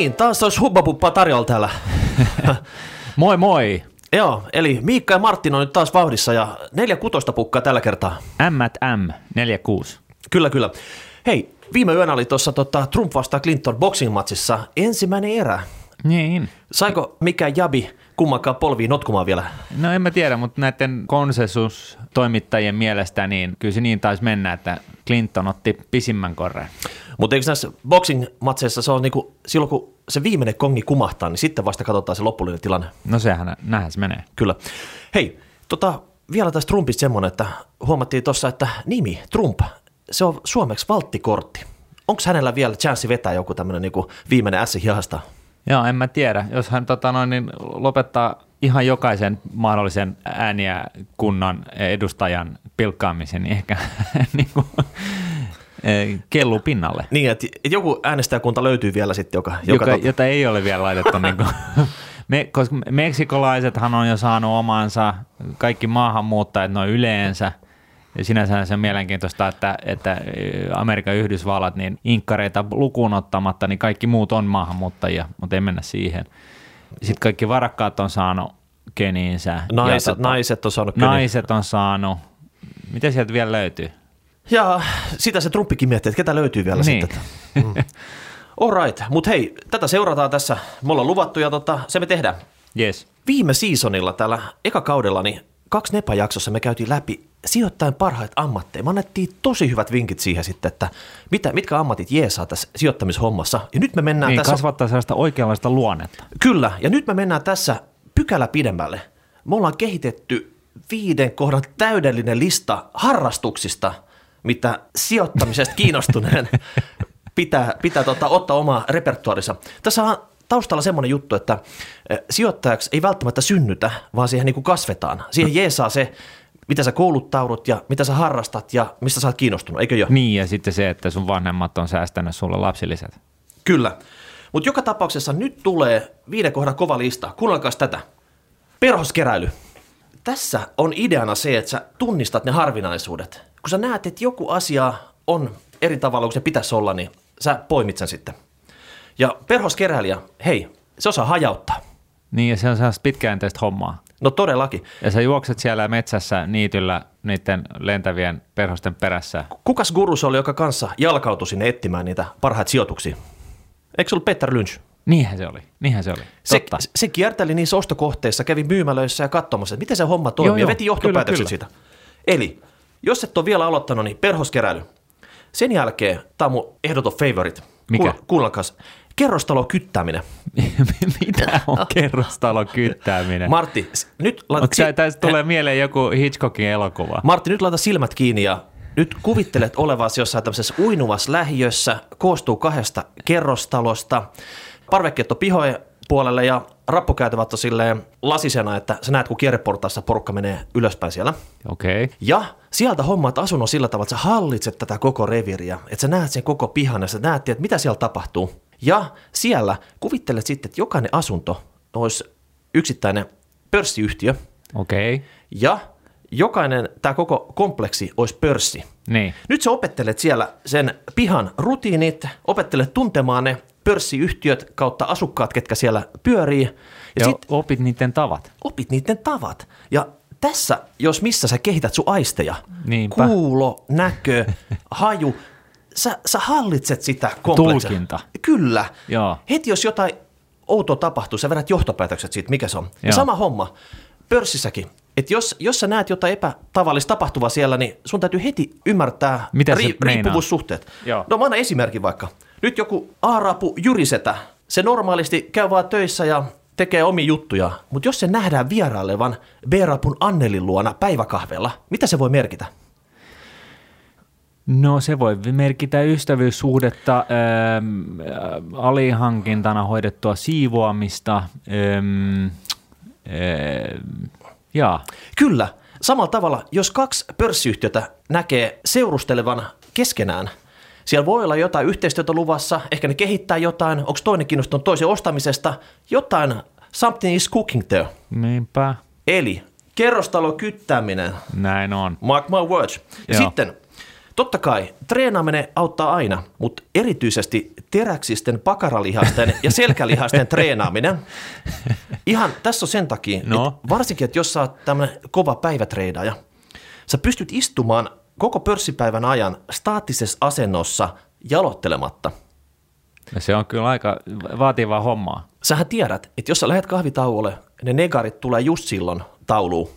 Niin, taas olisi hubbapuppa tarjolla täällä. Moi moi! Joo, eli Miikka ja Martin on nyt taas vauhdissa ja neljä kutosta pukkaa tällä kertaa. M at M 46. Kyllä, kyllä. Hei, viime yönä oli tuossa tota, Trump vastaan Clinton boxing-matsissa ensimmäinen erä. Niin. Saiko mikä jabi kummankaan polviin notkumaan vielä? No en mä tiedä, mutta näiden konsensustoimittajien mielestä niin kyllä se niin taisi mennä, että Clinton otti pisimmän korren. Mutta eikö näissä boxing-matseissa se on niinku, silloin kun se viimeinen kongi kumahtaa, niin sitten vasta katsotaan se lopullinen tilanne. No sehän, näinhän se menee. Kyllä. Hei, tota, vielä tästä Trumpista semmoinen, että huomattiin tuossa, että nimi Trump, se on suomeksi valttikortti. Onko hänellä vielä chanssi vetää joku tämmöinen niinku viimeinen ässi hihasta? Joo, en mä tiedä. Jos hän tota, noin, niin lopettaa ihan jokaisen mahdollisen ääniä kunnan edustajan pilkkaamisen, niin ehkä niin kuin, eh, kellu pinnalle. Niin, että joku äänestäjäkunta löytyy vielä sitten, joka... Joka, joka tot... jota ei ole vielä laitettu. niin kuin, me, koska meksikolaisethan on jo saanut omansa, kaikki maahanmuuttajat noin yleensä, sinänsä se on mielenkiintoista, että, että Amerikan Yhdysvallat, niin inkkareita lukuun ottamatta, niin kaikki muut on maahanmuuttajia, mutta ei mennä siihen. Sitten kaikki varakkaat on saanut keniinsä. Naiset, ja, tota, naiset on saanut köni. Naiset on saanut. Mitä sieltä vielä löytyy? Ja sitä se Trumpikin miettii, että ketä löytyy vielä Niin. sitten. Mm. All right, mutta hei, tätä seurataan tässä. Me ollaan luvattu ja tota, se me tehdään. Yes. Viime seasonilla täällä eka kaudella, niin kaksi Nepa-jaksossa me käytiin läpi sijoittajan parhaita ammatteja. Me annettiin tosi hyvät vinkit siihen sitten, että mitä, mitkä ammatit jeesaa tässä sijoittamishommassa. Ja nyt me mennään Niin, tässä... kasvattaa sellaista oikeanlaista luonnetta. Kyllä, ja nyt me mennään tässä pykälä pidemmälle. Me ollaan kehitetty viiden kohdan täydellinen lista harrastuksista, mitä sijoittamisesta kiinnostuneen pitää, pitää tota, ottaa oma repertuarissa. Tässä on taustalla semmoinen juttu, että eh, sijoittajaksi ei välttämättä synnytä, vaan siihen niin kuin kasvetaan. Siihen jeesaa se, mitä sä kouluttaudut ja mitä sä harrastat ja mistä sä oot kiinnostunut, eikö jo? Niin, ja sitten se, että sun vanhemmat on säästänyt sulle lapsilliset. Kyllä. Mutta joka tapauksessa nyt tulee viiden kohdan kova lista. Kuunnelkaa tätä. Perhoskeräily. Tässä on ideana se, että sä tunnistat ne harvinaisuudet. Kun sä näet, että joku asia on eri tavalla kuin se pitäisi olla, niin sä poimit sen sitten. Ja perhoskeräilijä, hei, se osaa hajauttaa. Niin, ja se on sellaista pitkäjänteistä hommaa. No todellakin. Ja sä juokset siellä metsässä niityllä niiden lentävien perhosten perässä. Kukas guru se oli, joka kanssa jalkautui sinne etsimään niitä parhaita sijoituksia? Eikö se ollut Peter Lynch? Niinhän se oli, niinhän se oli. Se, Totta. se kierteli niissä ostokohteissa, kävi myymälöissä ja katsomassa, että miten se homma toimii Joo, ja joo, veti johtopäätökset kyllä, siitä. Eli, jos et ole vielä aloittanut, niin perhoskeräily. Sen jälkeen, tämä on mun ehdoton favorite. Mikä? Kuunnelkaas. Kerrostalo kyttäminen. Mitä on kerrostalon kyttääminen? Martti, nyt laita, si- tästä tulee mieleen joku Hitchcockin elokuva? Martti, nyt laita silmät kiinni ja nyt kuvittelet olevasi jossain tämmöisessä uinuvassa lähiössä, koostuu kahdesta kerrostalosta, parvekkeet on pihojen puolelle ja rappukäytävät on silleen lasisena, että sä näet, kun kierreportaassa porukka menee ylöspäin siellä. Okei. Okay. Ja sieltä hommaat asunnon sillä tavalla, että sä hallitset tätä koko reviiriä, että sä näet sen koko pihan ja sä näet, että mitä siellä tapahtuu. Ja siellä kuvittelet sitten, että jokainen asunto olisi yksittäinen pörssiyhtiö Okei. Okay. ja jokainen, tämä koko kompleksi olisi pörssi. Niin. Nyt sä opettelet siellä sen pihan rutiinit, opettelet tuntemaan ne pörssiyhtiöt kautta asukkaat, ketkä siellä pyörii. Ja, Ja sit opit niiden tavat. opit niiden tavat. Ja tässä, jos missä sä kehität sun aisteja, Niinpä. kuulo, näkö, haju, sä, sä hallitset sitä kompleksia. Tulkinta. Kyllä. Joo. Heti jos jotain outoa tapahtuu, sä vedät johtopäätökset siitä, mikä se on. Ja sama homma pörssissäkin. Että jos, jos sä näet jotain epätavallista tapahtuvaa siellä, niin sun täytyy heti ymmärtää Mitä meinaa? riippuvuussuhteet. Joo. No mä annan esimerkin vaikka. Nyt joku aarapu jyrisetä, se normaalisti käy vaan töissä ja tekee omia juttuja, mutta jos se nähdään vierailevan B-rapun Annelin luona päiväkahvella, mitä se voi merkitä? No se voi merkitä ystävyyssuhdetta, ähm, äh, alihankintana hoidettua siivoamista. Ähm, äh, jaa. Kyllä, samalla tavalla, jos kaksi pörssiyhtiötä näkee seurustelevan keskenään, siellä voi olla jotain yhteistyötä luvassa, ehkä ne kehittää jotain, onko toinen kiinnostunut toisen ostamisesta, jotain, something is cooking there. Niinpä, Eli kerrostalo kyttäminen, näin on. mark my words. Ja Joo. sitten Totta kai, treenaaminen auttaa aina, mutta erityisesti teräksisten pakaralihasten ja selkälihasten treenaaminen. Ihan tässä on sen takia, No. että varsinkin, että jos sä oot tämmöinen kova päivätreidaaja, sä pystyt istumaan koko pörssipäivän ajan staattisessa asennossa jalottelematta. Ja se on kyllä aika vaativaa hommaa. Sähän tiedät, että jos sä lähdet kahvitauolle, ne negarit tulee just silloin tauluun.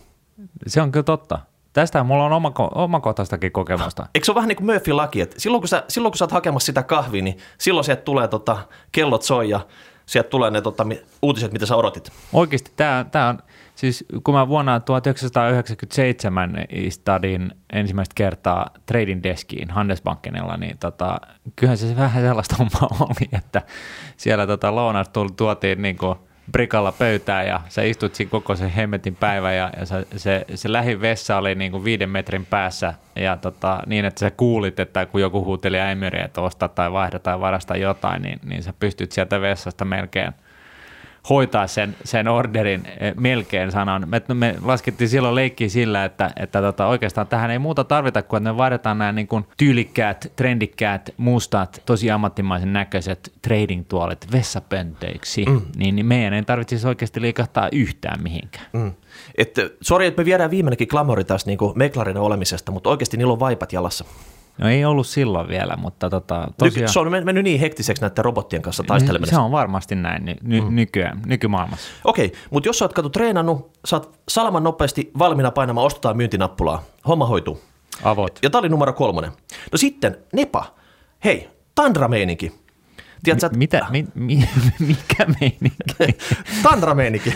Se on kyllä totta. Tästä mulla on omako, omakohtaistakin kokemusta. Eikö se ole vähän niin kuin Murphyn laki, että silloin kun, sä, silloin kun sä oot hakemassa sitä kahvia, niin silloin sieltä tulee tota, kellot soi ja sieltä tulee ne tota, uutiset, mitä sä odotit. Oikeasti tämä, tämä on, siis kun mä vuonna 1997 stadin ensimmäistä kertaa trading deskiin Handelsbankenilla, niin tota, kyllähän se vähän sellaista hommaa oli, että siellä tota lounas tuotiin niin kuin brikalla pöytään ja sä istut siinä koko sen hemmetin päivä ja, ja se, se, se lähivessa oli niin kuin viiden metrin päässä ja tota, niin, että sä kuulit, että kun joku huuteli äimyriä, että osta tai vaihda tai varasta jotain, niin, niin sä pystyt sieltä vessasta melkein hoitaa sen, sen orderin eh, melkein sanan. Me, me laskettiin silloin leikkiä sillä, että, että tota, oikeastaan tähän ei muuta tarvita kuin, että me vaihdetaan nämä niin kuin tyylikkäät, trendikkäät, mustat, tosi ammattimaisen näköiset trading-tuolit vessapöntöiksi, mm. niin, niin meidän ei tarvitsisi oikeasti liikahtaa yhtään mihinkään. Mm. Et, sori, että me viedään viimeinenkin klamori taas niin klarina olemisesta, mutta oikeasti niillä on vaipat jalassa. No ei ollut silloin vielä, mutta tota, Nyky, tosiaan... se on men- mennyt niin hektiseksi näiden robottien kanssa taisteleminen. Se on varmasti näin ny, ny, mm. nykyään, nykymaailmassa. Okei, mutta jos sä oot kato treenannut, sä oot salaman nopeasti valmiina painamaan ostetaan myyntinappulaa. Homma hoituu. Avot. Ja tää oli numero kolmonen. No sitten, Nepa. Hei, Tandra-meininki. Tiedätkö, Mi- mitä, mi, mi, mikä meininki? Tandra-meininki.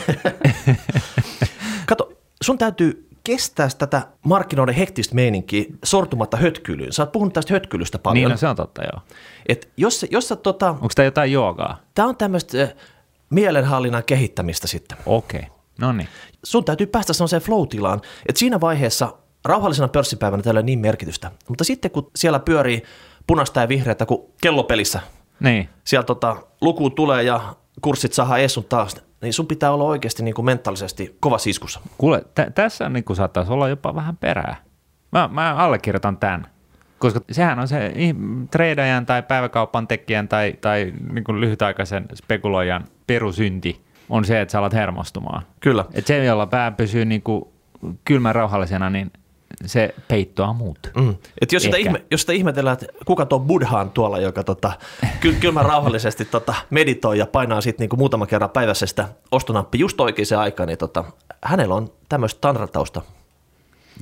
Kato, sun täytyy kestää tätä markkinoiden hektistä meininkiä sortumatta hötkyilyyn. Sä oot puhunut tästä hötkyilystä paljon. niin, no se on totta, joo. Et jos, jos sä tota, Onko tämä jotain joogaa? tää on tämmöistä äh, mielenhallinnan kehittämistä sitten. Okei, okay. no niin. sun täytyy päästä sellaiseen flow-tilaan, että siinä vaiheessa rauhallisena pörssipäivänä tällä ei ole niin merkitystä. Mutta sitten kun siellä pyörii punaista ja vihreätä kuin kellopelissä, Niin, siellä tota, luku tulee ja kurssit saa ees sun taas, niin sun pitää olla oikeasti niin kuin mentaalisesti kova iskussa. kuule, tä- tässä niin kuin saattaisi olla jopa vähän perää. Mä, mä allekirjoitan tämän, koska sehän on se treidajan tai päiväkaupan tekijän tai, tai niin kuin lyhytaikaisen spekuloijan perusynti on se, että sä alat hermostumaan. Kyllä. Et se, jolla pää pysyy niin kuin kylmän rauhallisena, niin se peittoaa muut. Mm. Et jos, sitä ihme, jos sitä ihmetellään, että kuka tuo Buddha on tuolla, joka tota, ky, kylmän rauhallisesti tota, meditoi ja painaa sitten niinku muutama kerran päivässä sitä ostonappi just oikeaan aikaan, niin tota, hänellä on tämmöistä tanratausta.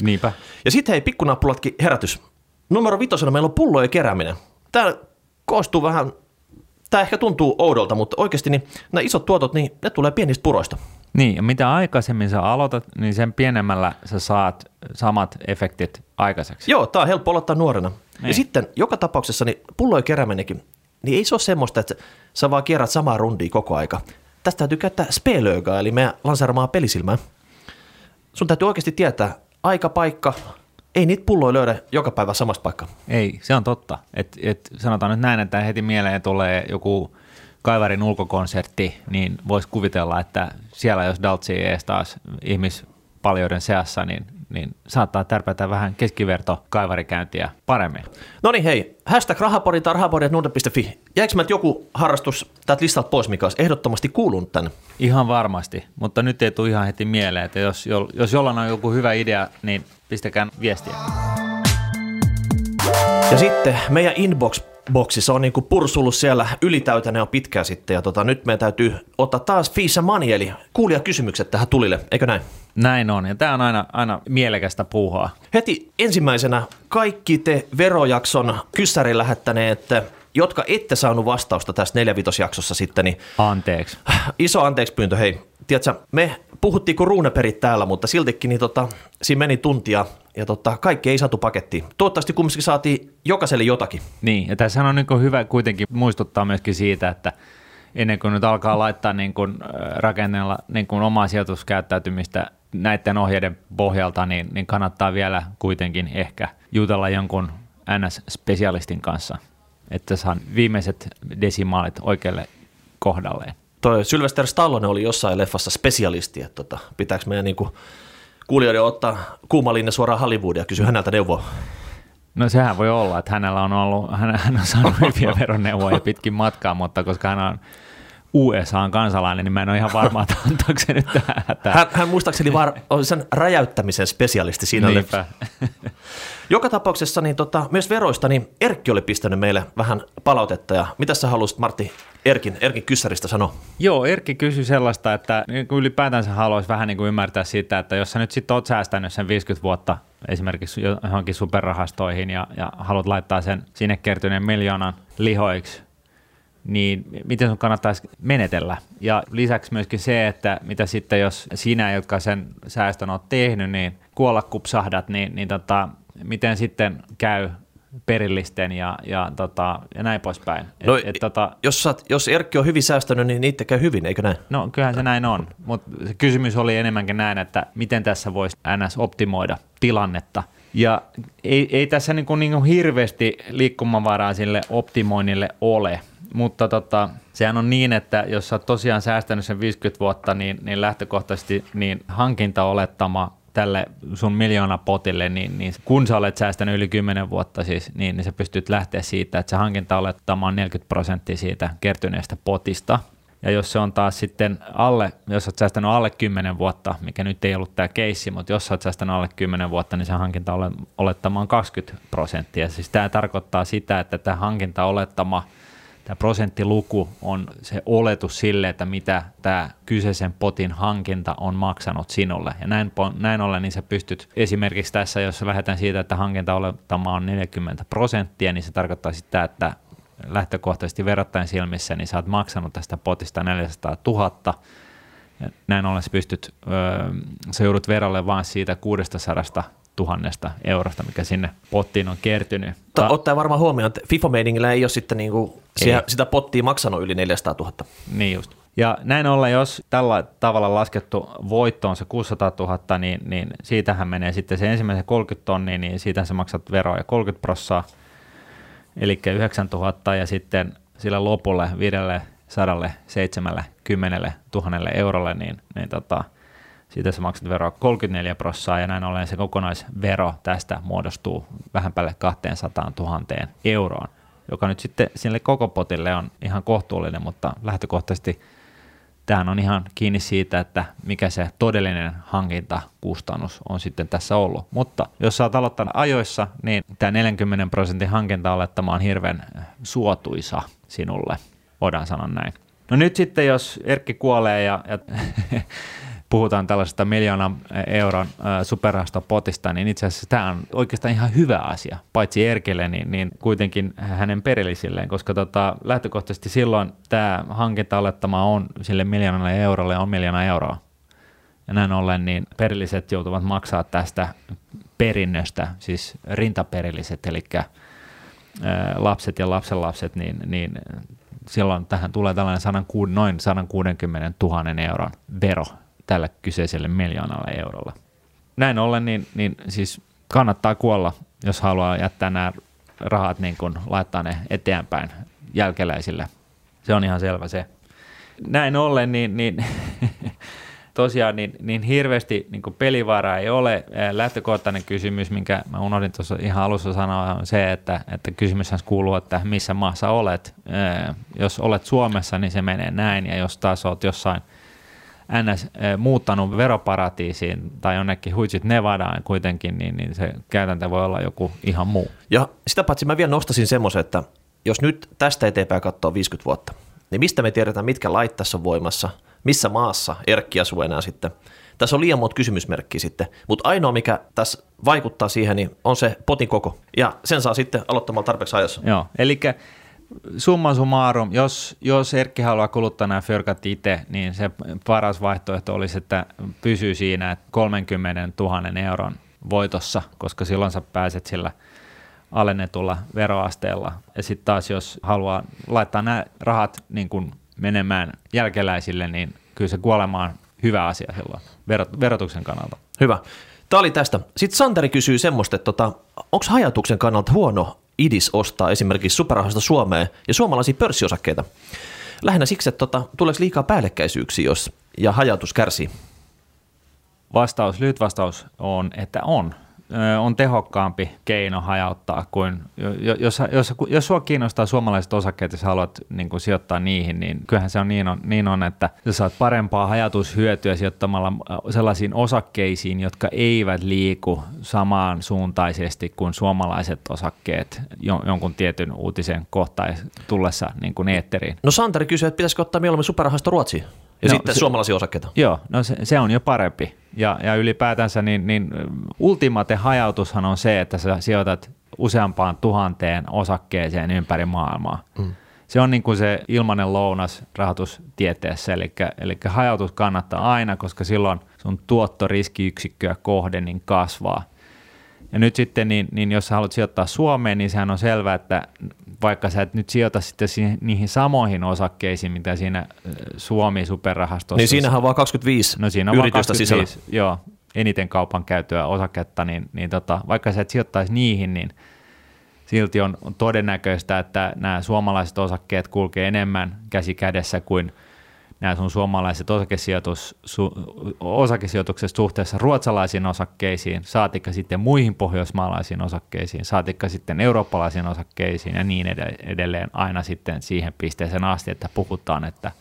Niinpä. Ja sitten hei, pikkunappulatkin herätys. Numero vitosena meillä on pullojen kerääminen. Tämä koostuu vähän, tämä ehkä tuntuu oudolta, mutta oikeasti niin nämä isot tuotot, niin ne tulee pienistä puroista. Niin, ja mitä aikaisemmin sä aloitat, niin sen pienemmällä sä saat samat efektit aikaiseksi. Joo, tämä on helppo aloittaa nuorena. Ja Niin. sitten joka tapauksessa niin pullojen kerääminenkin, niin ei se ole semmoista, että sä vaan kierrät samaa rundia koko aika. Tästä täytyy käyttää spelöögaa, eli meidän lanseeraamaa pelisilmää. Sun täytyy oikeasti tietää aika, paikka. Ei niitä pulloja löydä joka päivä samasta paikkaa. Ei, se on totta. Et, et sanotaan nyt näin, että heti mieleen tulee joku Kaivarin ulkokonsertti, niin voisi kuvitella, että siellä jos Daltsi ei edes taas ihmispaljoiden seassa, niin, niin saattaa tärpätä vähän keskiverto kaivarikäyntiä paremmin. No niin hei, hashtag rahapori tai rahapori.nuude.fi. Jäikö joku harrastus täältä listalta pois, mikä olisi ehdottomasti kuulunut tänne? Ihan varmasti, mutta nyt ei tule ihan heti mieleen, että jos, jo- jos jollain on joku hyvä idea, niin pistäkää viestiä. Ja sitten meidän inbox boksissa on niinku pursullut siellä ylitäytäneen jo pitkään sitten, ja tota, nyt meidän täytyy ottaa taas Fisa Money, eli kuulia kysymykset tähän tulille, eikö näin? Näin on, ja tämä on aina, aina mielekästä puuhaa. Heti ensimmäisenä kaikki te verojakson kyssärin lähettäneet, jotka ette saanut vastausta tässä neljävitosjaksossa sitten, niin Anteeksi. iso anteeksi pyyntö, hei. Tiedätkö, me puhuttiin kuin ruuneperit täällä, mutta siltikin niin tota, siinä meni tuntia ja tota, kaikki ei saatu pakettiin. Toivottavasti kumminkin saatiin jokaiselle jotakin. Niin, ja tässä on niin hyvä kuitenkin muistuttaa myöskin siitä, että ennen kuin nyt alkaa laittaa niin kuin, rakennella niin kuin omaa sijoituskäyttäytymistä näiden ohjeiden pohjalta, niin, niin kannattaa vielä kuitenkin ehkä jutella jonkun NS-spesialistin kanssa, että saan viimeiset desimaalit oikealle kohdalleen. Toi Sylvester Stallone oli jossain leffassa spesialisti, että tota, pitääkö meidän niinku kuulijoiden ottaa kuuma linja suoraan Hollywoodia ja kysyä häneltä neuvoa. No sehän voi olla, että hänellä on ollut, hän, hän on saanut hyviä veroneuvoja pitkin matkaa, mutta koska hän on USA kansalainen, niin mä en ole ihan varma, että antaako se nyt tähän. Hän, hän muistaakseni var, on sen räjäyttämisen spesialisti siinä. Niinpä. Joka tapauksessa niin tota, myös veroista, niin Erkki oli pistänyt meille vähän palautetta. Ja mitä sä haluaisit Martti Erkin, Erkin kyssäristä sanoa? Joo, Erkki kysyi sellaista, että niin ylipäätänsä haluaisi vähän niin kuin ymmärtää sitä, että jos sä nyt sitten oot säästänyt sen 50 vuotta esimerkiksi johonkin superrahastoihin ja, ja haluat laittaa sen sinne kertyneen miljoonan lihoiksi, niin miten sun kannattaisi menetellä. Ja lisäksi myöskin se, että mitä sitten jos sinä, jotka sen säästön on tehnyt, niin kuolla kupsahdat, niin, niin tota, miten sitten käy perillisten ja, ja, tota, ja näin poispäin. Et, no, et, tota, jos, saat, jos Erkki on hyvin säästänyt, niin niitä käy hyvin, eikö näin? No kyllähän se näin on, mutta se kysymys oli enemmänkin näin, että miten tässä voisi NS optimoida tilannetta. Ja ei, ei tässä niin kuin, niin kuin hirveästi liikkumavaraa sille optimoinnille ole, mutta tota, sehän on niin, että jos sä oot tosiaan säästänyt sen 50 vuotta, niin, niin lähtökohtaisesti niin hankintaolettama tälle sun miljoona potille, niin, niin kun sä olet säästänyt yli 10 vuotta siis, niin, niin sä pystyt lähteä siitä, että se hankintaolettama on 40 prosenttia siitä kertyneestä potista. Ja jos se on taas sitten alle, jos olet säästänyt alle 10 vuotta, mikä nyt ei ollut tämä keissi, mutta jos olet säästänyt alle 10 vuotta, niin se hankintaolettama on 20 prosenttia. Siis tämä tarkoittaa sitä, että tämä hankintaolettama – tämä prosenttiluku on se oletus sille, että mitä tämä kyseisen potin hankinta on maksanut sinulle. Ja näin, näin ollen niin sä pystyt esimerkiksi tässä, jos lähdetään siitä, että hankintaolettama on 40 prosenttia, niin se tarkoittaa sitä, että lähtökohtaisesti verrattain silmissä, niin sä oot maksanut tästä potista 400 000, ja näin ollen sä pystyt, öö, sä joudut verolle vaan siitä 600 tuhannesta eurosta, mikä sinne pottiin on kertynyt. Ta- ottaa varmaan huomioon, että FIFA-meiningillä ei ole sitten niinku ei. sitä pottia maksanut yli 400 000. Niin just. Ja näin ollen, jos tällä tavalla laskettu voitto on se 600 000, niin, niin siitähän menee sitten se ensimmäisen 30 tonnia, niin siitä sä maksat veroa ja 30 prossaa, eli 9 000 ja sitten sillä lopulle 570 000 eurolle, niin, niin tota, siitä sä maksat veroa 34 prossaa ja näin ollen se kokonaisvero tästä muodostuu vähän päälle 200 000 euroon, joka nyt sitten sille koko potille on ihan kohtuullinen, mutta lähtökohtaisesti tämähän on ihan kiinni siitä, että mikä se todellinen hankintakustannus on sitten tässä ollut. Mutta jos sä oot aloittanut ajoissa, niin tämä 40 prosentin hankinta olettama on hirveän suotuisa sinulle, voidaan sanoa näin. No nyt sitten, jos Erkki kuolee ja, ja puhutaan tällaisesta miljoonan euron superrahastopotista, niin itse asiassa tämä on oikeastaan ihan hyvä asia, paitsi Erkelle, niin, niin kuitenkin hänen perillisilleen, koska tota, lähtökohtaisesti silloin tämä hankintaolettama on sille miljoonalle eurolle on miljoona euroa. Ja näin ollen niin perilliset joutuvat maksaa tästä perinnöstä, siis rintaperilliset, eli lapset ja lapsenlapset, niin, niin silloin tähän tulee tällainen 100, noin 160 000 euron vero tällä kyseiselle miljoonalle eurolla. Näin ollen, niin, niin siis kannattaa kuolla, jos haluaa jättää nämä rahat niin kuin laittaa ne eteenpäin jälkeläisille. Se on ihan selvä se. Näin ollen, niin, niin tosiaan niin, niin hirveästi niin pelivaraa ei ole. Lähtökohtainen kysymys, minkä mä unohdin tuossa ihan alussa sanoa, on se, että, että kysymyshän kuuluu, että missä maassa olet. Jos olet Suomessa, niin se menee näin, ja jos taas olet jossain – NS eh, muuttanut veroparatiisiin tai jonnekin huitsit Nevadaan kuitenkin, niin, niin se käytäntö voi olla joku ihan muu. Ja sitä paitsi mä vielä nostasin semmoisen, että jos nyt tästä eteenpäin katsoo 50 vuotta, niin mistä me tiedetään, mitkä lait tässä on voimassa, missä maassa Erkki asuu enää sitten. Tässä on liian monta kysymysmerkkiä sitten, mutta ainoa mikä tässä vaikuttaa siihen, niin on se potin koko. Ja sen saa sitten aloittamaan tarpeeksi ajassa. Joo, eli summa summarum, jos, jos Erkki haluaa kuluttaa nämä fyrkat itse, niin se paras vaihtoehto olisi, että pysyy siinä 30 000 euron voitossa, koska silloin sä pääset sillä alennetulla veroasteella. Ja sitten taas jos haluaa laittaa nämä rahat niin kuin menemään jälkeläisille, niin kyllä se kuolema on hyvä asia silloin verotuksen kannalta. Hyvä. Tämä oli tästä. Sitten Santeri kysyy semmoista, että tota, onko hajatuksen kannalta huono IDIS ostaa esimerkiksi superrahasta Suomeen ja suomalaisia pörssiosakkeita. Lähinnä siksi, että tota, tuleeko liikaa päällekkäisyyksiä, jos ja hajautus kärsii? Vastaus, lyhyt vastaus on, että on. On tehokkaampi keino hajauttaa kuin, jos, jos, jos sua kiinnostaa suomalaiset osakkeet ja sä haluat niin kuin sijoittaa niihin, niin kyllähän se on niin, on niin on, että sä saat parempaa hajatushyötyä sijoittamalla sellaisiin osakkeisiin, jotka eivät liiku samaan suuntaisesti kuin suomalaiset osakkeet jonkun tietyn uutisen kohtaan tullessa niin kuin eetteriin. No Santeri kysyy, että pitäisikö ottaa mieluummin superrahasto Ruotsiin? Ja no, sitten se, suomalaisia osakkeita. Joo, no se, se on jo parempi. Ja, ja ylipäätänsä niin, niin ultimate hajautushan on se, että sä sijoitat useampaan tuhanteen osakkeeseen ympäri maailmaa. Mm. Se on niin kuin se ilmainen lounas rahoitustieteessä, eli, eli hajautus kannattaa aina, koska silloin sun tuottoriskiyksikköä kohden niin kasvaa. Ja nyt sitten, niin, niin jos haluat sijoittaa Suomeen, niin sehän on selvää, että vaikka sä et nyt sijoita sitten siihen, niihin samoihin osakkeisiin, mitä siinä Suomi superrahastossa. Niin siinähän on vaan 25 no siinä on yritystä 25, sisällä. Joo, eniten kaupan käytyä osaketta, niin, niin tota, vaikka sä et sijoittaisi niihin, niin silti on todennäköistä, että nämä suomalaiset osakkeet kulkee enemmän käsi kädessä kuin – nämä sun suomalaiset osakesijoitus, su, osakesijoitukset suhteessa ruotsalaisiin osakkeisiin, saatikka sitten muihin pohjoismaalaisiin osakkeisiin, saatikka sitten eurooppalaisiin osakkeisiin ja niin edelleen aina sitten siihen pisteeseen asti, että puhutaan, että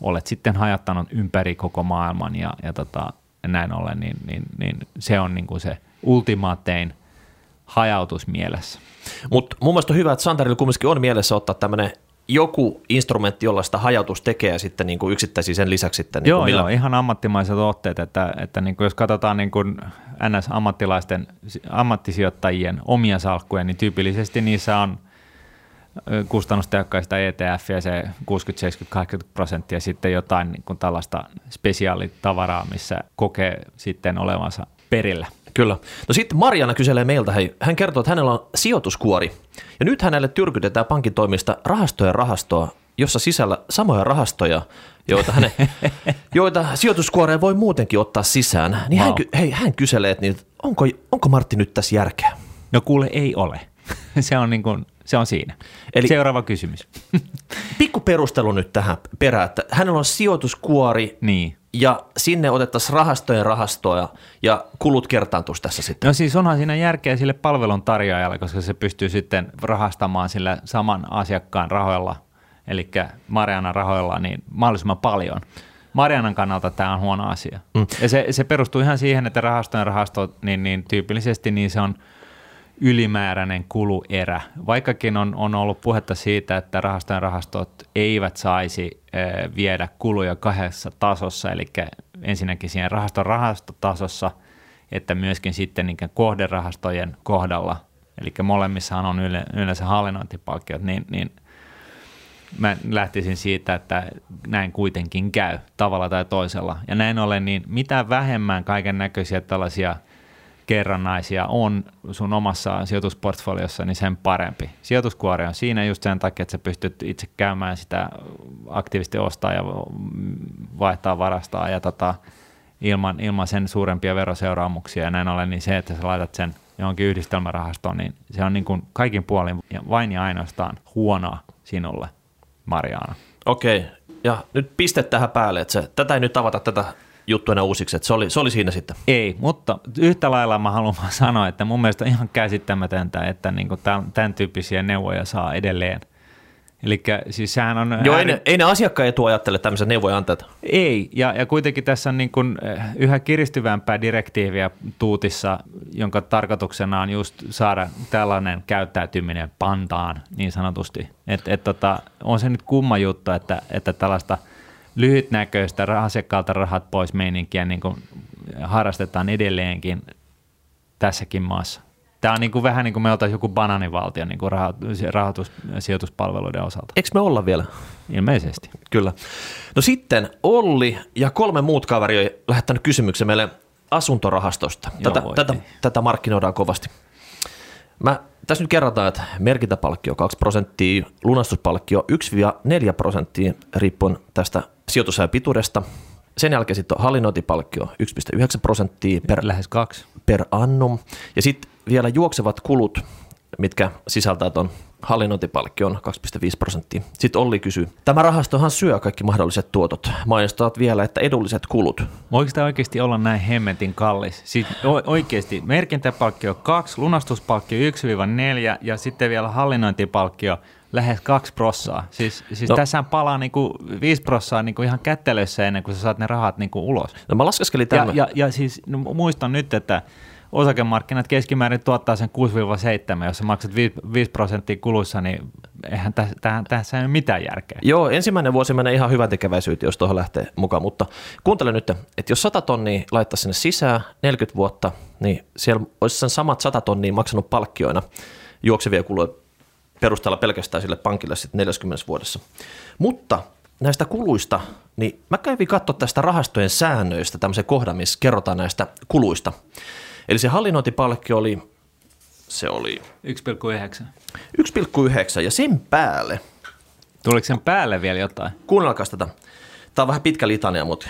olet sitten hajattanut ympäri koko maailman ja, ja tota, näin ollen, niin, niin, niin se on niin kuin se ultimaatein hajautus mielessä. Mutta mun mielestä on hyvä, että Santarilla kumminkin on mielessä ottaa tämmöinen joku instrumentti, jolla sitä hajautus tekee sitten niin kuin yksittäisiä sen lisäksi sitten. Niin joo, millä... joo, ihan ammattimaiset otteet, että, että niin kuin jos katsotaan niin kuin NS-ammattilaisten, ammattisijoittajien omia salkkuja, niin tyypillisesti niissä on kustannustehokkaista ETF ja se 60, 70, 80 prosenttia sitten jotain niin kuin tällaista spesiaalitavaraa, missä kokee sitten olevansa perillä. Kyllä. No sitten Mariana kyselee meiltä, hei, hän kertoo, että hänellä on sijoituskuori. Ja nyt hänelle tyrkytetään pankin toimista rahastoja rahastoa, jossa sisällä samoja rahastoja, joita, häne, joita sijoituskuoreen voi muutenkin ottaa sisään. Niin wow. hän, hei, hän kyselee, että niin, onko, onko Martti nyt tässä järkeä? No kuule, ei ole. se, on niin kuin, se on siinä. Eli Seuraava kysymys. pikku perustelu nyt tähän perään, että hänellä on sijoituskuori, niin ja sinne otettaisiin rahastojen rahastoja ja kulut kertaantuisi tässä sitten. No siis onhan siinä järkeä sille palvelun tarjoajalle, koska se pystyy sitten rahastamaan sillä saman asiakkaan rahoilla, eli Marianan rahoilla, niin mahdollisimman paljon. Marianan kannalta tämä on huono asia. Mm. Ja se, se perustuu ihan siihen, että rahastojen rahastot, niin, niin tyypillisesti niin se on – ylimääräinen kuluerä. Vaikkakin on, on ollut puhetta siitä, että rahastojen rahastot eivät saisi äh, viedä kuluja kahdessa tasossa, eli ensinnäkin siihen rahaston rahastotasossa, että myöskin sitten niin kohderahastojen kohdalla, eli molemmissahan on yle, yleensä hallinnointipalkkiot, niin, niin mä lähtisin siitä, että näin kuitenkin käy tavalla tai toisella. Ja näin ollen, niin mitä vähemmän kaiken näköisiä tällaisia – kerrannaisia on sun omassa sijoitusportfoliossa, niin sen parempi. Sijoituskuori on siinä just sen takia, että sä pystyt itse käymään sitä aktiivisesti ostaa ja vaihtaa varastaa ja tota, ilman, ilman sen suurempia veroseuraamuksia ja näin ollen, niin se, että sä laitat sen johonkin yhdistelmärahastoon, niin se on niin kuin kaikin puolin vain ja ainoastaan huonoa sinulle, Mariana. Okei, ja nyt piste tähän päälle, että se, tätä ei nyt avata tätä juttu enää uusiksi, että se oli, se oli siinä sitten. Ei, mutta yhtä lailla mä haluan vaan sanoa, että mun mielestä on ihan käsittämätöntä, että niin kuin tämän, tämän tyyppisiä neuvoja saa edelleen. Eli siis sehän on... Joo, ääri... ei, ne, ei ne asiakkaan etu ajattele tämmöisen neuvoja antaa. Ei, ja, ja kuitenkin tässä on niin kuin eh, yhä kiristyvämpää direktiiviä tuutissa, jonka tarkoituksena on just saada tällainen käyttäytyminen pantaan niin sanotusti. Et, et tota, on se nyt kumma juttu, että, että tällaista – lyhytnäköistä asiakkaalta rahat pois meininkiä niin kuin harrastetaan edelleenkin tässäkin maassa. Tämä on niin kuin vähän niin kuin me oltaisiin joku bananivaltio niin kuin rahoitus, sijoituspalveluiden osalta. Eikö me olla vielä? Ilmeisesti. Kyllä. No sitten Olli ja kolme muut kaveria lähettänyt kysymyksen meille asuntorahastosta. Tätä, Joo, tätä, tätä markkinoidaan kovasti. Mä tässä nyt kerrotaan, että merkintäpalkkio 2 prosenttia, lunastuspalkkio 1-4 prosenttia riippuen tästä sijoitusajan pituudesta. Sen jälkeen sitten on hallinnointipalkkio 1,9 prosenttia per, Lähes kaksi. per annum. Ja sitten vielä juoksevat kulut mitkä sisältää tuon hallinnointipalkkion 2,5 prosenttia. Sitten Olli kysyy, tämä rahastohan syö kaikki mahdolliset tuotot. Mainostavat vielä, että edulliset kulut. Voiko tämä oikeasti olla näin hemmetin kallis? Siis oikeasti merkintäpalkkio 2, lunastuspalkkio 1-4 ja sitten vielä hallinnointipalkkio lähes 2 prossaa. Siis, siis no. tässä palaa niinku 5 prossaa niinku ihan kättelössä ennen kuin sä saat ne rahat niinku ulos. No mä laskeskelin Ja, tämän. ja, ja siis no, muistan nyt, että osakemarkkinat keskimäärin tuottaa sen 6-7, jos sä maksat 5, 5 prosenttia kuluissa, niin eihän tässä, tähän, tässä ei ole mitään järkeä. Joo, ensimmäinen vuosi menee ihan hyvän tekeväisyyteen, jos tuohon lähtee mukaan, mutta kuuntele nyt, että jos 100 tonnia laittaa sinne sisään 40 vuotta, niin siellä olisi sen samat 100 tonnia maksanut palkkioina juoksevia kuluja perusteella pelkästään sille pankille sitten 40 vuodessa. Mutta näistä kuluista, niin mä kävin katsoa tästä rahastojen säännöistä tämmöisen kohdan, missä kerrotaan näistä kuluista. Eli se hallinnointipalkkio oli, se oli 1,9. 1,9 ja sen päälle Tuliko sen päälle vielä jotain? Kuunnelkaa tätä. Tämä on vähän pitkä litania, mutta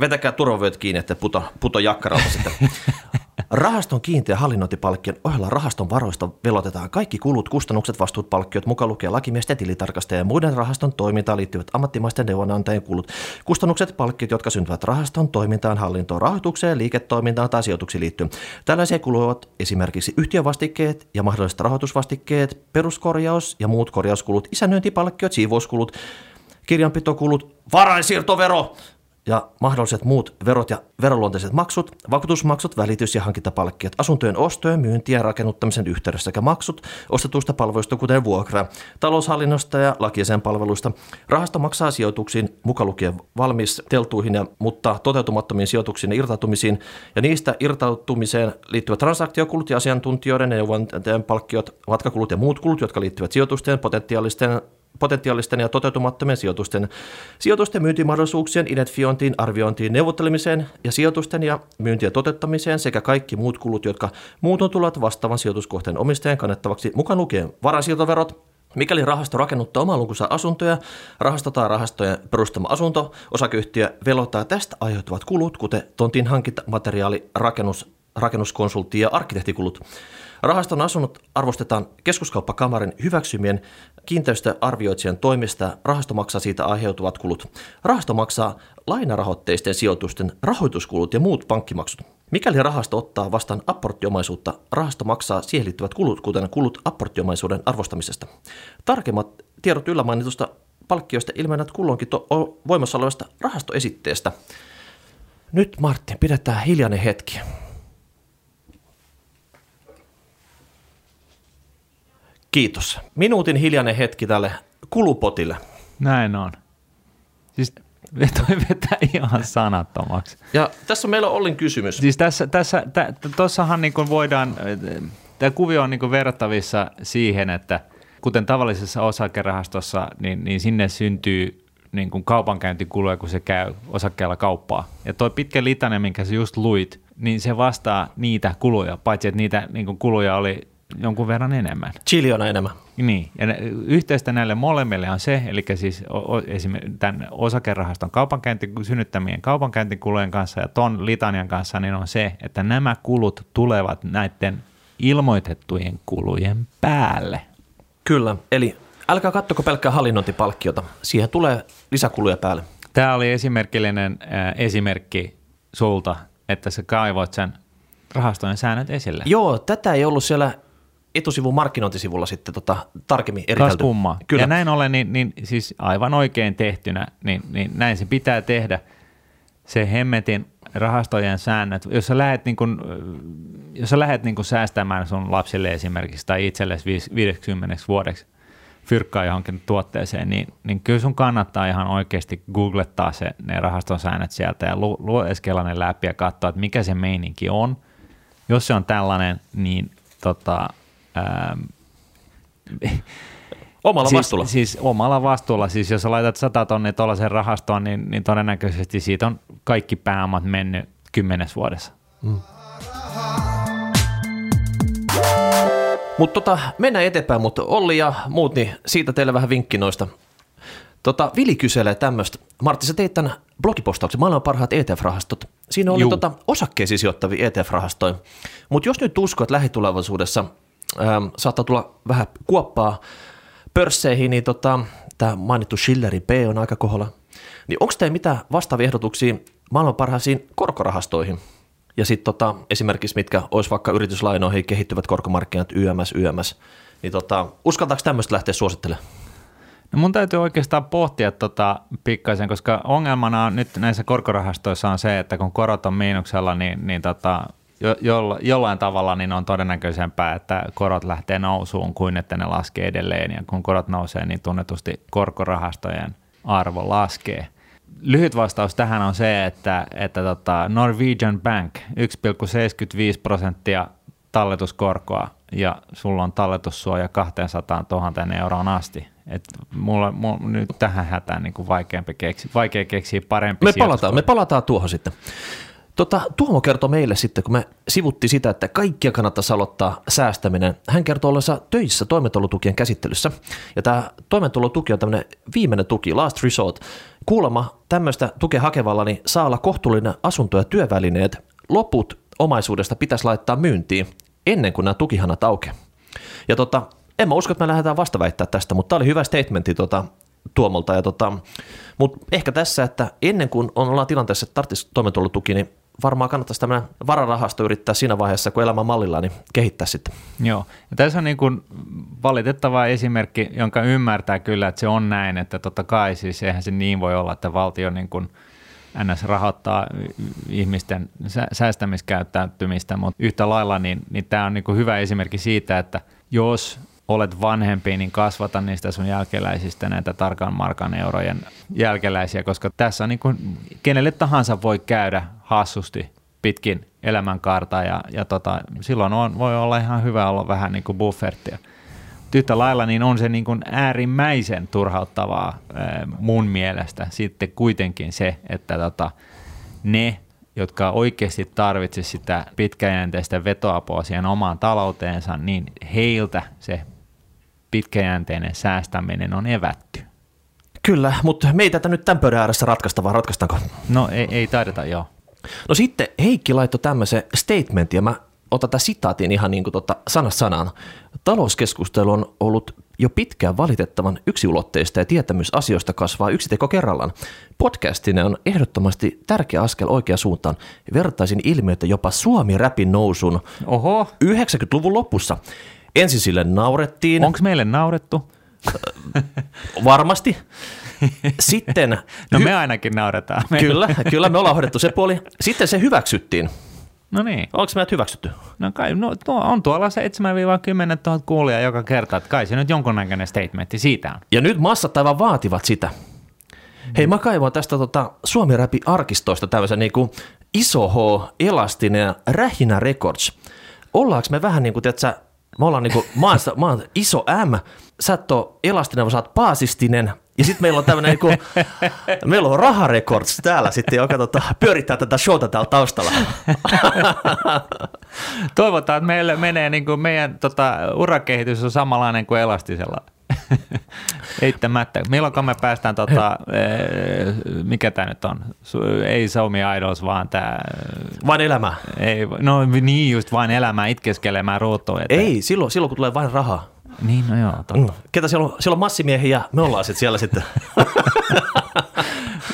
vetäkää turvavyöt kiinni, että puto, puto jakkaralta sitten. Rahaston kiinteä hallinnointipalkkion ohella rahaston varoista velotetaan kaikki kulut, kustannukset, vastuut, palkkiot, mukaan lukee lakimiesten tilitarkastajien ja muiden rahaston toimintaan liittyvät ammattimaisten neuvonantajien kulut, kustannukset, palkkiot, jotka syntyvät rahaston toimintaan, hallintoon, rahoitukseen, liiketoimintaan tai sijoituksiin liittyen. Tällaisia kuluja ovat esimerkiksi yhtiövastikkeet ja mahdolliset rahoitusvastikkeet, peruskorjaus ja muut korjauskulut, isännöintipalkkiot, siivouskulut, kirjanpitokulut, varainsiirtovero ja mahdolliset muut verot ja veroluonteiset maksut, vakuutusmaksut, välitys- ja hankintapalkkiot, asuntojen ostojen, myyntiä ja rakennuttamisen yhteydessä sekä maksut ostetuista palveluista, kuten vuokra, taloushallinnosta ja lakisen palveluista. Rahasto maksaa sijoituksiin, mukaan lukien valmisteltuihin, ja, mutta toteutumattomiin sijoituksiin ja irtautumisiin, ja niistä irtautumiseen liittyvät transaktiokulut ja asiantuntijoiden ja neuvonantajien palkkiot, matkakulut ja muut kulut, jotka liittyvät sijoitusten potentiaalisten potentiaalisten ja toteutumattomien sijoitusten, sijoitusten myyntimahdollisuuksien identifiointiin, arviointiin, neuvottelemiseen ja sijoitusten ja myyntien toteuttamiseen sekä kaikki muut kulut, jotka muutoin tulevat vastaavan sijoituskohteen omistajan kannettavaksi mukaan lukien varainsiirtoverot, Mikäli rahasto rakennuttaa oman lukunsa asuntoja, rahasto tai rahastojen perustama asunto, osakeyhtiö velottaa tästä aiheutuvat kulut, kuten tontin hankinta, materiaali, rakennus, rakennuskonsultti ja arkkitehtikulut. Rahaston asunnot arvostetaan keskuskauppakamarin hyväksymien kiinteistöarvioitsijan toimesta. Rahasto maksaa siitä aiheutuvat kulut. Rahasto maksaa lainarahoitteisten sijoitusten rahoituskulut ja muut pankkimaksut. Mikäli rahasto ottaa vastaan apporttiomaisuutta, rahasto maksaa siihen liittyvät kulut, kuten kulut apporttiomaisuuden arvostamisesta. Tarkemmat tiedot yllämainitusta palkkioista ilmenevät kulloinkin to- voimassa olevasta rahastoesitteestä. Nyt Martin, pidetään hiljainen hetki. Kiitos. Minuutin hiljainen hetki tälle kulupotille. Näin on. Siis toi vetää ihan sanattomaksi. Ja tässä meillä on Ollin kysymys. Siis tässä, tässä, tä, tossahan niin kuin voidaan, tämä kuvio on niin kuin verrattavissa siihen, että kuten tavallisessa osakerahastossa, niin, niin sinne syntyy niin kuin kaupankäyntikuluja, kun se käy osakkeella kauppaa. Ja toi pitkä litanen, minkä sä just luit, niin se vastaa niitä kuluja, paitsi että niitä niin kuin kuluja oli jonkun verran enemmän. Chiliona enemmän. Niin, ja yhteistä näille molemmille on se, eli siis o, o, esimerkiksi tämän osakerahaston kaupankäynti, synnyttämien kaupankäyntikulujen kanssa ja ton litanian kanssa, niin on se, että nämä kulut tulevat näiden ilmoitettujen kulujen päälle. Kyllä, eli älkää kattoko pelkkää hallinnointipalkkiota. Siihen tulee lisäkuluja päälle. Tämä oli esimerkillinen äh, esimerkki sulta, että sä kaivoit sen rahastojen säännöt esille. Joo, tätä ei ollut siellä etusivun markkinointisivulla sitten tota, tarkemmin eritelty. kummaa. Kyllä. Ja näin ollen, niin, niin siis aivan oikein tehtynä, niin, niin näin se pitää tehdä. Se hemmetin rahastojen säännöt, jos sä lähdet, niin kun, jos sä lähdet niin kun säästämään sun lapsille esimerkiksi tai itsellesi 50 vuodeksi fyrkkaa johonkin tuotteeseen, niin, niin kyllä sun kannattaa ihan oikeasti googlettaa se, ne rahaston säännöt sieltä ja lu, lueskella ne läpi ja katsoa, että mikä se meininki on. Jos se on tällainen, niin tota, ähm, Omalla siis, vastuulla. Siis omalla vastuulla. Siis jos laitat 100 tonnia tuollaiseen rahastoon, niin, niin todennäköisesti siitä on kaikki pääomat mennyt kymmenes vuodessa. Mutta tota, mennään eteenpäin, mutta Olli ja muut, niin siitä teille vähän vinkki noista. Tota, Vili kyselee tämmöistä. Martti, sä teit tämän blogipostauksen, maailman parhaat ETF-rahastot. Siinä oli Juu. tota, osakkeisiin sijoittavia ETF-rahastoja. Mutta jos nyt uskot lähitulevaisuudessa ähm, saattaa tulla vähän kuoppaa pörsseihin, niin tota, tämä mainittu Schilleri B on aika koholla. Niin onko teillä mitään vastaavia ehdotuksia maailman parhaisiin korkorahastoihin? Ja sitten tota, esimerkiksi mitkä olisi vaikka yrityslainoihin kehittyvät korkomarkkinat YMS, YMS, niin tota, uskaltaako tämmöistä lähteä suosittelemaan? No mun täytyy oikeastaan pohtia tota pikkaisen, koska ongelmana on nyt näissä korkorahastoissa on se, että kun korot on miinuksella, niin, niin tota, jo, jo, jollain tavalla niin on todennäköisempää, että korot lähtee nousuun kuin että ne laskee edelleen. Ja kun korot nousee, niin tunnetusti korkorahastojen arvo laskee. Lyhyt vastaus tähän on se, että, että tota Norwegian Bank 1,75 prosenttia talletuskorkoa ja sulla on talletussuoja 200 000 euroon asti. Et mulla, mulla nyt tähän hätään niin kuin vaikeampi keksi, vaikea keksiä parempi me palataan, me palataan tuohon sitten. Tota, Tuomo kertoi meille sitten, kun me sivuttiin sitä, että kaikkia kannattaisi aloittaa säästäminen. Hän kertoi ollensa töissä toimeentulotukien käsittelyssä. Ja tämä toimeentulotuki on tämmöinen viimeinen tuki, last resort. Kuulemma tämmöistä tukea hakevalla niin saa olla kohtuullinen asunto ja työvälineet. Loput omaisuudesta pitäisi laittaa myyntiin ennen kuin nämä tukihanat aukeaa. Ja tota, en mä usko, että me lähdetään vastaväittää tästä, mutta tämä oli hyvä statementti tota, Tuomolta. Ja tota, mutta ehkä tässä, että ennen kuin on, ollaan tilanteessa, että tarvitsisi toimeentulotuki, niin varmaan kannattaisi tämmöinen vararahasto yrittää siinä vaiheessa, kun elämä mallilla, niin kehittää sitten. Joo, ja tässä on niin kuin valitettava esimerkki, jonka ymmärtää kyllä, että se on näin, että totta kai siis eihän se niin voi olla, että valtio niin kuin NS rahoittaa ihmisten säästämiskäyttäytymistä, mutta yhtä lailla niin, niin tämä on niin kuin hyvä esimerkki siitä, että jos olet vanhempi, niin kasvata niistä sun jälkeläisistä näitä tarkan markan eurojen jälkeläisiä, koska tässä niin kuin, kenelle tahansa voi käydä hassusti pitkin elämänkaarta ja, ja tota, silloin on, voi olla ihan hyvä olla vähän niin kuin buffertia. Yhtä lailla niin on se niin kuin äärimmäisen turhauttavaa mun mielestä sitten kuitenkin se, että tota, ne, jotka oikeasti tarvitsisivat sitä pitkäjänteistä vetoapua siihen omaan talouteensa, niin heiltä se pitkäjänteinen säästäminen on evätty. Kyllä, mutta me ei tätä nyt tämän pöydän ääressä ratkaista, vaan ratkaistaanko? No ei, ei taideta, joo. No sitten Heikki laittoi tämmöisen statementin, ja mä otan tätä sitaatin ihan niin kuin tota sanasta sanaan. Talouskeskustelu on ollut jo pitkään valitettavan yksiulotteista ja tietämys asioista kasvaa yksi teko kerrallaan. Podcastine on ehdottomasti tärkeä askel oikeaan suuntaan. Vertaisin ilmiötä jopa Suomi-räpin nousun Oho. 90-luvun lopussa. Ensin sille naurettiin. Onko meille naurettu? Varmasti. Sitten... No me ainakin nauretaan. Kyllä, kyllä me ollaan hoidettu se puoli. Sitten se hyväksyttiin. No niin. Onko meidät hyväksytty? No kai, no, on tuolla 7-10 000 kuulijaa joka kerta, että kai se nyt jonkunnäköinen statementti siitä on. Ja nyt massat aivan vaativat sitä. Hei, mä kaivoin tästä tota Suomi Räpi arkistoista tämmöisen niin iso H, elastinen Rähinä Records. Ollaanko me vähän niin kuin, tiedätkö, me ollaan niinku, mä oon, mä oon iso M, sä et ole elastinen, vaan sä oot paasistinen, ja sitten meillä on tämmöinen, niinku, meillä on raharekords täällä sitten, joka tota, pyörittää tätä showta täällä taustalla. Toivotaan, että meille menee, niin kuin meidän tota, urakehitys on samanlainen kuin elastisella. Eittämättä. Milloin me päästään, tota, eh, mikä tämä nyt on? Ei Suomi Idols, vaan tämä... Vain elämä. Ei, no niin, just vain elämää itkeskelemään ruutuun. Että... Ei, silloin, silloin kun tulee vain rahaa. Niin, no joo. Totta. Mm. Ketä siellä on, siellä on massimiehiä ja me ollaan sitten siellä sitten.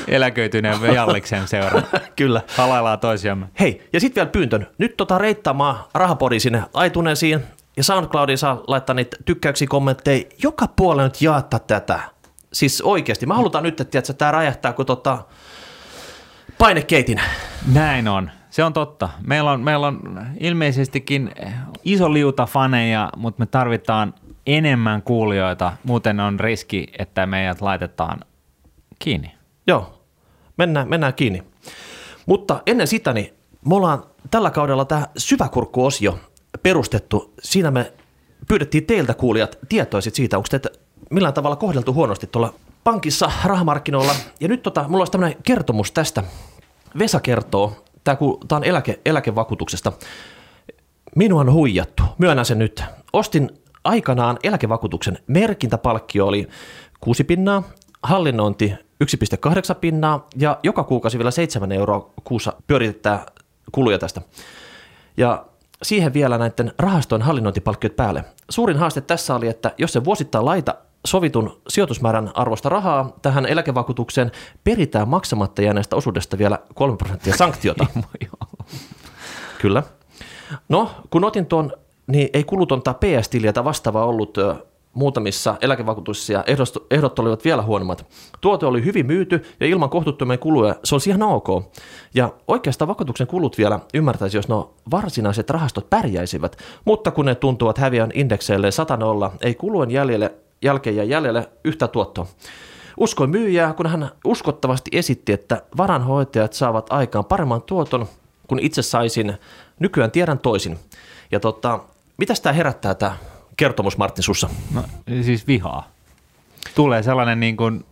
Eläköityneen Jalliksen seura. Kyllä. Halaillaan toisiamme. Hei, ja sitten vielä pyyntön. Nyt tota reittaamaan rahapodi sinne iTunesiin ja SoundCloudiin saa laittaa niitä tykkäyksiä, kommentteja. Joka puolella nyt jaata tätä. Siis oikeasti. Mä halutaan nyt, että tämä räjähtää kuin tota painekeitin. Näin on. Se on totta. Meillä on, meillä on ilmeisestikin iso liuta faneja, mutta me tarvitaan enemmän kuulijoita. Muuten on riski, että meidät laitetaan kiinni. Joo, mennään, mennään kiinni. Mutta ennen sitä, niin me ollaan tällä kaudella tämä syväkurkkuosio perustettu. Siinä me pyydettiin teiltä kuulijat tietoisit siitä, onko teitä millään tavalla kohdeltu huonosti tuolla pankissa, rahamarkkinoilla. Ja nyt tota, mulla olisi tämmöinen kertomus tästä. Vesa kertoo, tämä on eläke, eläkevakuutuksesta. Minua on huijattu, myönnän sen nyt. Ostin aikanaan eläkevakuutuksen merkintäpalkkio oli 6 pinnaa, hallinnointi 1,8 pinnaa ja joka kuukausi vielä 7 euroa kuussa pyöritetään kuluja tästä. Ja siihen vielä näiden rahastojen hallinnointipalkkiot päälle. Suurin haaste tässä oli, että jos se vuosittain laita sovitun sijoitusmäärän arvosta rahaa tähän eläkevakuutukseen, peritään maksamatta jääneestä osuudesta vielä 3 prosenttia sanktiota. Kyllä. No, kun otin tuon, niin ei kulutonta PS-tiliä tai vastaavaa ollut muutamissa eläkevakuutuksissa ehdot olivat vielä huonommat. Tuote oli hyvin myyty ja ilman kohtuuttomia kuluja se olisi ihan ok. Ja oikeastaan vakuutuksen kulut vielä ymmärtäisi, jos nuo varsinaiset rahastot pärjäisivät, mutta kun ne tuntuvat häviän indekseille olla, ei kulujen jäljelle, jälkeen ja jäljelle yhtä tuottoa. Uskoin myyjää, kun hän uskottavasti esitti, että varanhoitajat saavat aikaan paremman tuoton, kun itse saisin. Nykyään tiedän toisin. Ja tota, mitä tämä herättää tämä kertomus Martin sussa? No siis vihaa. Tulee sellainen niin kuin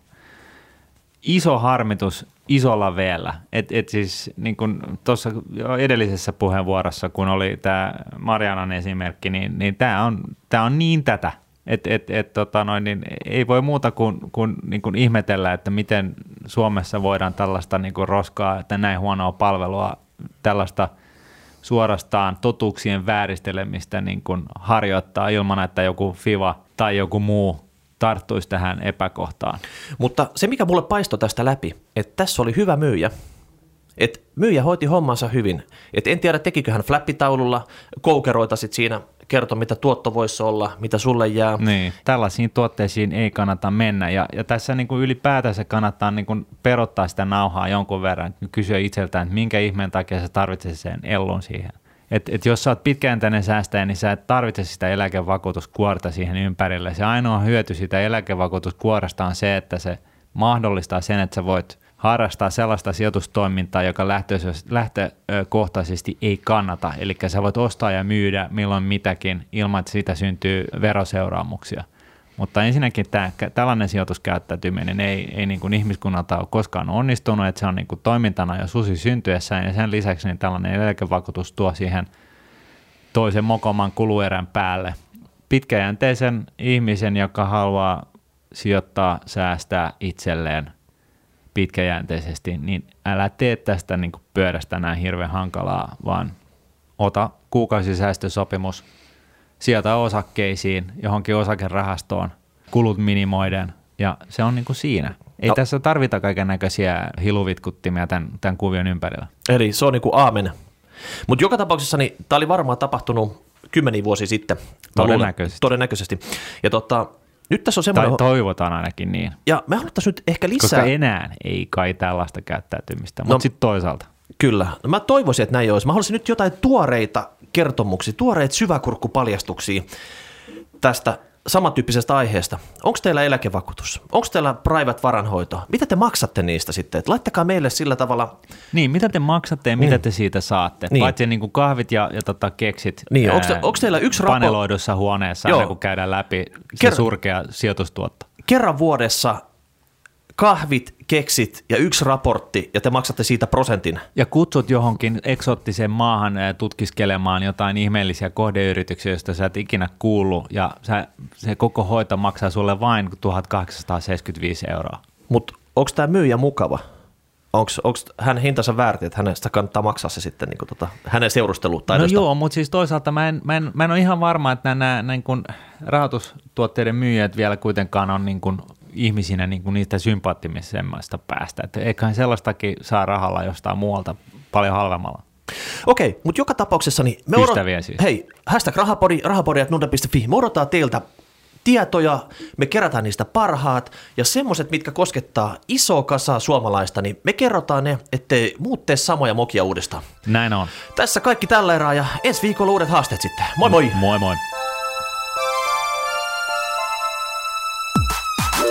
iso harmitus isolla vielä. Et, et siis niin kuin tuossa edellisessä puheenvuorossa, kun oli tämä Marianan esimerkki, niin, niin tämä on, tää on niin tätä, että et, et, tota noin, niin ei voi muuta kuin, kuin, niin kuin ihmetellä, että miten Suomessa voidaan tällaista niin kuin roskaa, että näin huonoa palvelua, tällaista – suorastaan totuuksien vääristelemistä niin kuin harjoittaa ilman, että joku FIVA tai joku muu tarttuisi tähän epäkohtaan. Mutta se, mikä mulle paistoi tästä läpi, että tässä oli hyvä myyjä, et myyjä hoiti hommansa hyvin. Et en tiedä, tekikö hän flappitaululla koukeroita sit siinä kertoi, mitä tuotto voisi olla, mitä sulle jää. Niin, tällaisiin tuotteisiin ei kannata mennä. Ja, ja tässä niin kuin ylipäätänsä kannattaa niin kuin perottaa sitä nauhaa jonkun verran, kysyä itseltään, että minkä ihmeen takia sä tarvitset sen ellun siihen. Et, et jos sä oot pitkäjänteinen säästäjä, niin sä et tarvitse sitä eläkevakuutuskuorta siihen ympärille. Se ainoa hyöty sitä eläkevakuutuskuoresta on se, että se mahdollistaa sen, että sä voit – harrastaa sellaista sijoitustoimintaa, joka lähtökohtaisesti ei kannata. Eli sä voit ostaa ja myydä milloin mitäkin ilman, että siitä syntyy veroseuraamuksia. Mutta ensinnäkin tämä, tällainen sijoituskäyttäytyminen ei, ei niin kuin ihmiskunnalta ole koskaan onnistunut, että se on niin kuin toimintana jo susi syntyessään ja sen lisäksi niin tällainen eläkevakuutus tuo siihen toisen mokoman kuluerän päälle. Pitkäjänteisen ihmisen, joka haluaa sijoittaa, säästää itselleen pitkäjänteisesti, niin älä tee tästä niin pyörästä näin hirveän hankalaa, vaan ota kuukausisäästösopimus, sieltä osakkeisiin, johonkin osakerahastoon, kulut minimoiden, ja se on niin kuin siinä. Ei no. tässä tarvita kaiken näköisiä hiluvitkuttimia tämän, tämän kuvion ympärillä. Eli se on niin kuin aamen. Mutta joka tapauksessa niin tämä oli varmaan tapahtunut kymmeniä vuosia sitten. Todennäköisesti. Todennäköisesti. Ja tota, nyt tässä on semmoinen... Tai toivotaan ainakin niin. Ja me haluttaisiin nyt ehkä lisää... Koska enää ei kai tällaista käyttäytymistä, mutta no, sitten toisaalta. Kyllä. Mä toivoisin, että näin olisi. Mä haluaisin nyt jotain tuoreita kertomuksia, tuoreita syväkurkkupaljastuksia tästä samantyyppisestä aiheesta. Onko teillä eläkevakuutus? Onko teillä private varanhoito? Mitä te maksatte niistä sitten? Et laittakaa meille sillä tavalla. Niin, mitä te maksatte ja niin. mitä te siitä saatte? Niin. Paitsi niin kuin kahvit ja, ja tota keksit niin, onko, te, onko teillä yksi rapo... paneloidussa huoneessa, Joo. kun käydään läpi se Ker- surkea sijoitustuotto? Kerran vuodessa kahvit, keksit ja yksi raportti, ja te maksatte siitä prosentin. Ja kutsut johonkin eksottiseen maahan eh, tutkiskelemaan jotain ihmeellisiä kohdeyrityksiä, joista sä et ikinä kuullut, ja sä, se koko hoito maksaa sulle vain 1875 euroa. Mutta onko tämä myyjä mukava? Onko hän hintansa väärti, että hänestä kannattaa maksaa se sitten niin kuin tota, hänen seurustelutaidosta? No joo, mutta siis toisaalta mä en, mä en, mä en ole ihan varma, että nämä, nämä niin rahoitustuotteiden myyjät vielä kuitenkaan on niin kuin ihmisinä niin kuin niistä sympaattimisemmasta päästä. Että eiköhän sellaistakin saa rahalla jostain muualta paljon halvemmalla. Okei, mutta joka tapauksessa niin me Ystäviä siis. Hei, hashtag rahapodi, rahapodi.nude.fi. Me odotetaan teiltä tietoja, me kerätään niistä parhaat ja semmoiset, mitkä koskettaa isoa kasaa suomalaista, niin me kerrotaan ne, ettei muut tee samoja mokia uudestaan. Näin on. Tässä kaikki tällä erää ja ensi viikolla uudet haasteet sitten. Moi moi! Moi moi!